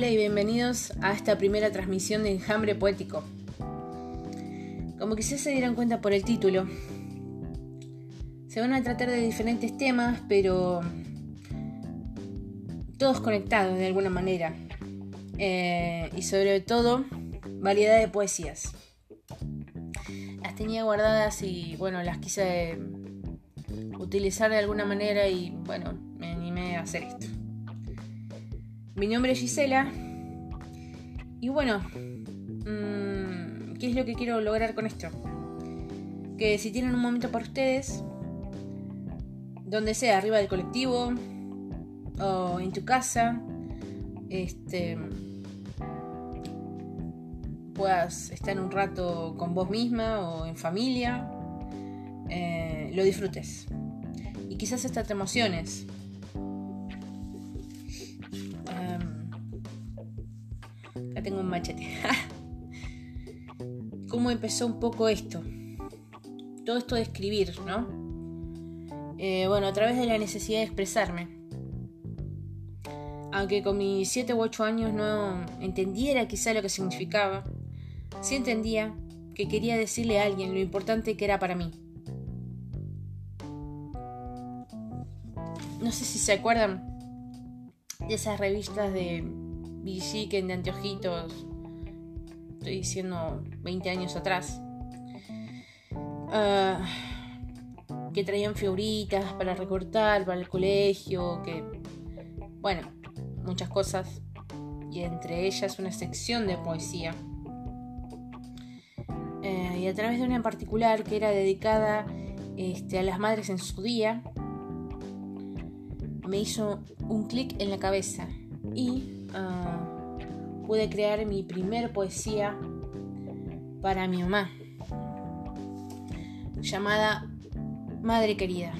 Hola y bienvenidos a esta primera transmisión de Enjambre Poético. Como quizás se dieran cuenta por el título, se van a tratar de diferentes temas, pero todos conectados de alguna manera. Eh, y sobre todo, variedad de poesías. Las tenía guardadas y bueno, las quise utilizar de alguna manera y bueno, me animé a hacer esto. Mi nombre es Gisela. Y bueno, mm, ¿qué es lo que quiero lograr con esto? Que si tienen un momento para ustedes, donde sea, arriba del colectivo o en tu casa, este puedas estar un rato con vos misma o en familia, eh, lo disfrutes. Y quizás hasta te emociones tengo un machete. ¿Cómo empezó un poco esto? Todo esto de escribir, ¿no? Eh, bueno, a través de la necesidad de expresarme. Aunque con mis 7 u 8 años no entendiera quizá lo que significaba, sí entendía que quería decirle a alguien lo importante que era para mí. No sé si se acuerdan de esas revistas de Villiquen de anteojitos, estoy diciendo 20 años atrás, ah, que traían figuritas para recortar, para el colegio, que, bueno, muchas cosas, y entre ellas una sección de poesía. Eh, y a través de una en particular que era dedicada este, a las madres en su día, me hizo un clic en la cabeza. Y Ah, pude crear mi primer poesía para mi mamá, llamada Madre querida.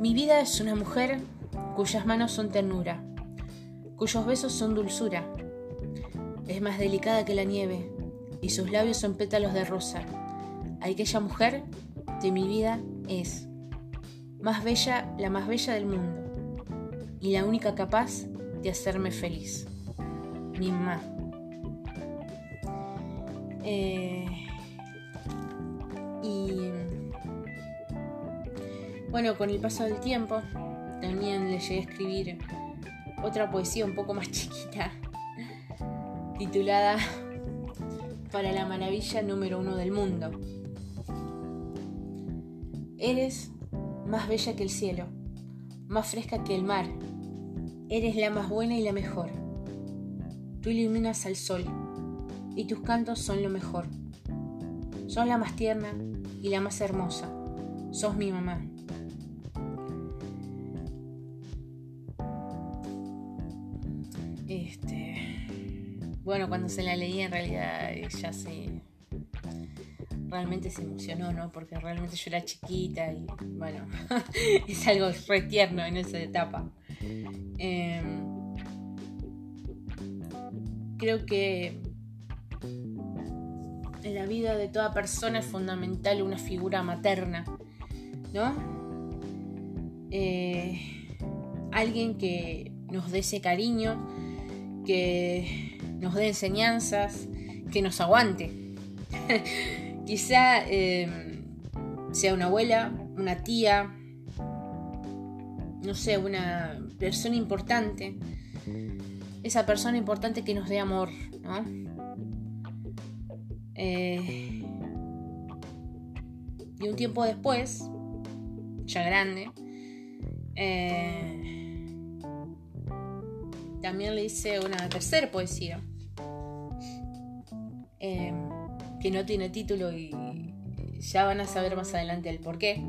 Mi vida es una mujer cuyas manos son ternura, cuyos besos son dulzura. Es más delicada que la nieve y sus labios son pétalos de rosa. Aquella mujer de mi vida es más bella, la más bella del mundo y la única capaz de hacerme feliz. Mi mamá. Eh, y bueno, con el paso del tiempo también le llegué a escribir otra poesía un poco más chiquita, titulada Para la maravilla número uno del mundo. Eres más bella que el cielo, más fresca que el mar, Eres la más buena y la mejor. Tú iluminas al sol y tus cantos son lo mejor. Sos la más tierna y la más hermosa. Sos mi mamá. Este. Bueno, cuando se la leí en realidad ella se. Realmente se emocionó, ¿no? Porque realmente yo era chiquita y bueno, es algo re tierno en esa etapa. Em, creo que en la vida de toda persona es fundamental una figura materna, ¿no? Eh, alguien que nos dé ese cariño, que nos dé enseñanzas, que nos aguante. Quizá em, sea una abuela, una tía, no sé, una persona importante, esa persona importante que nos dé amor, ¿no? Eh, y un tiempo después, ya grande, eh, también le hice una tercera poesía, eh, que no tiene título y ya van a saber más adelante el por qué,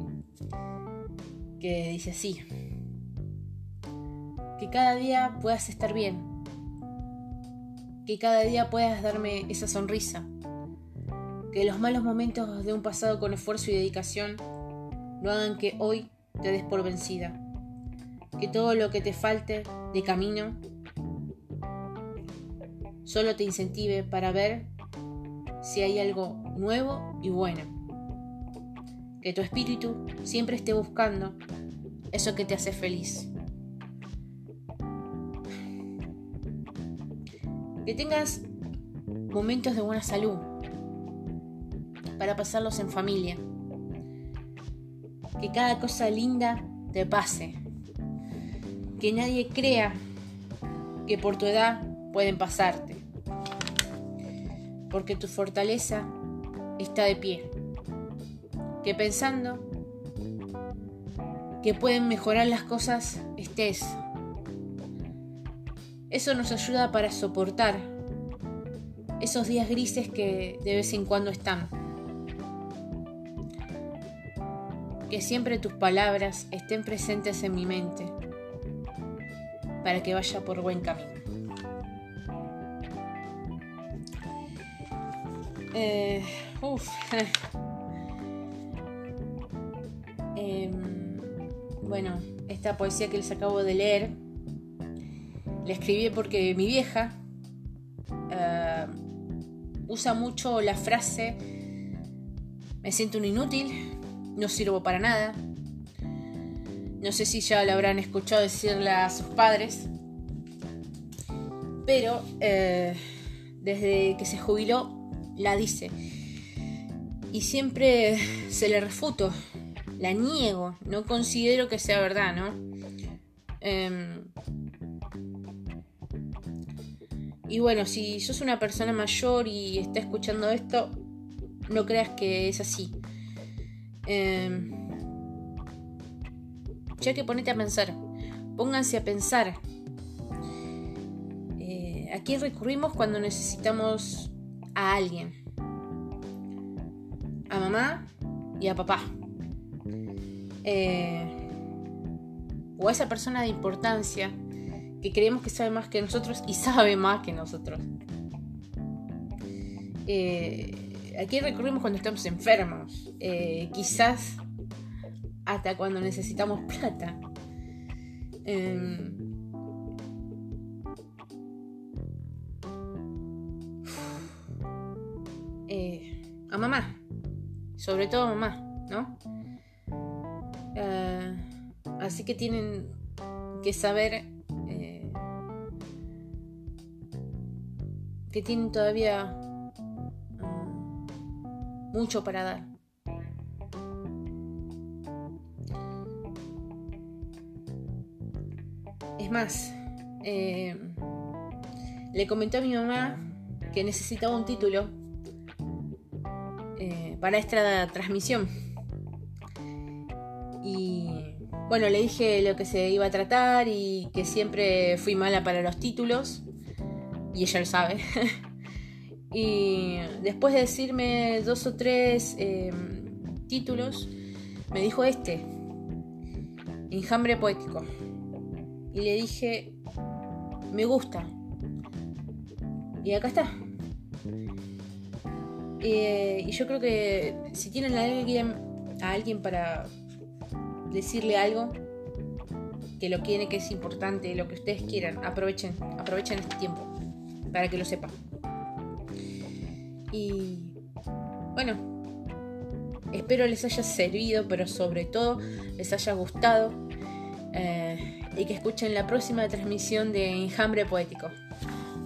que dice así que cada día puedas estar bien, que cada día puedas darme esa sonrisa, que los malos momentos de un pasado con esfuerzo y dedicación no hagan que hoy te des por vencida, que todo lo que te falte de camino solo te incentive para ver si hay algo nuevo y bueno, que tu espíritu siempre esté buscando eso que te hace feliz Que tengas momentos de buena salud para pasarlos en familia. Que cada cosa linda te pase. Que nadie crea que por tu edad pueden pasarte. Porque tu fortaleza está de pie. Que pensando que pueden mejorar las cosas estés. Eso nos ayuda para soportar esos días grises que de vez en cuando están. Que siempre tus palabras estén presentes en mi mente para que vaya por buen camino. Eh, em, bueno, esta poesía que les acabo de leer la escribí porque mi vieja eh, usa mucho la frase me siento un inútil, no sirvo para nada. No sé si ya la habrán escuchado decirla a sus padres, pero eh, desde que se jubiló la dice. Y siempre se le refuto, la niego, no considero que sea verdad, ¿no? Em, y bueno, si sos una persona mayor y está escuchando esto, no creas que es así. Em, ya que ponete a pensar, pónganse a pensar. Eh, ¿A recurrimos cuando necesitamos a alguien. A mamá y a papá. Eh, o a esa persona de importancia que creemos que sabe más que nosotros y sabe más que nosotros. Eh, ¿A quién recurrimos cuando estamos enfermos? Eh, quizás hasta cuando necesitamos plata. Em, mamá, sobre todo mamá, ¿no? Eh, así que tienen que saber eh, que tienen todavía mm, mucho para dar. Es más, eh, le comenté a mi mamá que necesitaba un título para esta transmisión. Y bueno, le dije lo que se iba a tratar y que siempre fui mala para los títulos. Y ella lo sabe. y después de decirme dos o tres em, títulos, me dijo este. Enjambre poético. Y le dije, me gusta. Y acá está. Eh, y yo creo que si tienen a alguien, a alguien para decirle algo que lo quiere, que es importante, lo que ustedes quieran, aprovechen, aprovechen este tiempo para que lo sepan. Y bueno, espero les haya servido, pero sobre todo les haya gustado eh, y que escuchen la próxima transmisión de Enjambre Poético.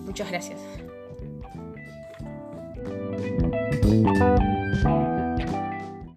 Muchas gracias. Thank you.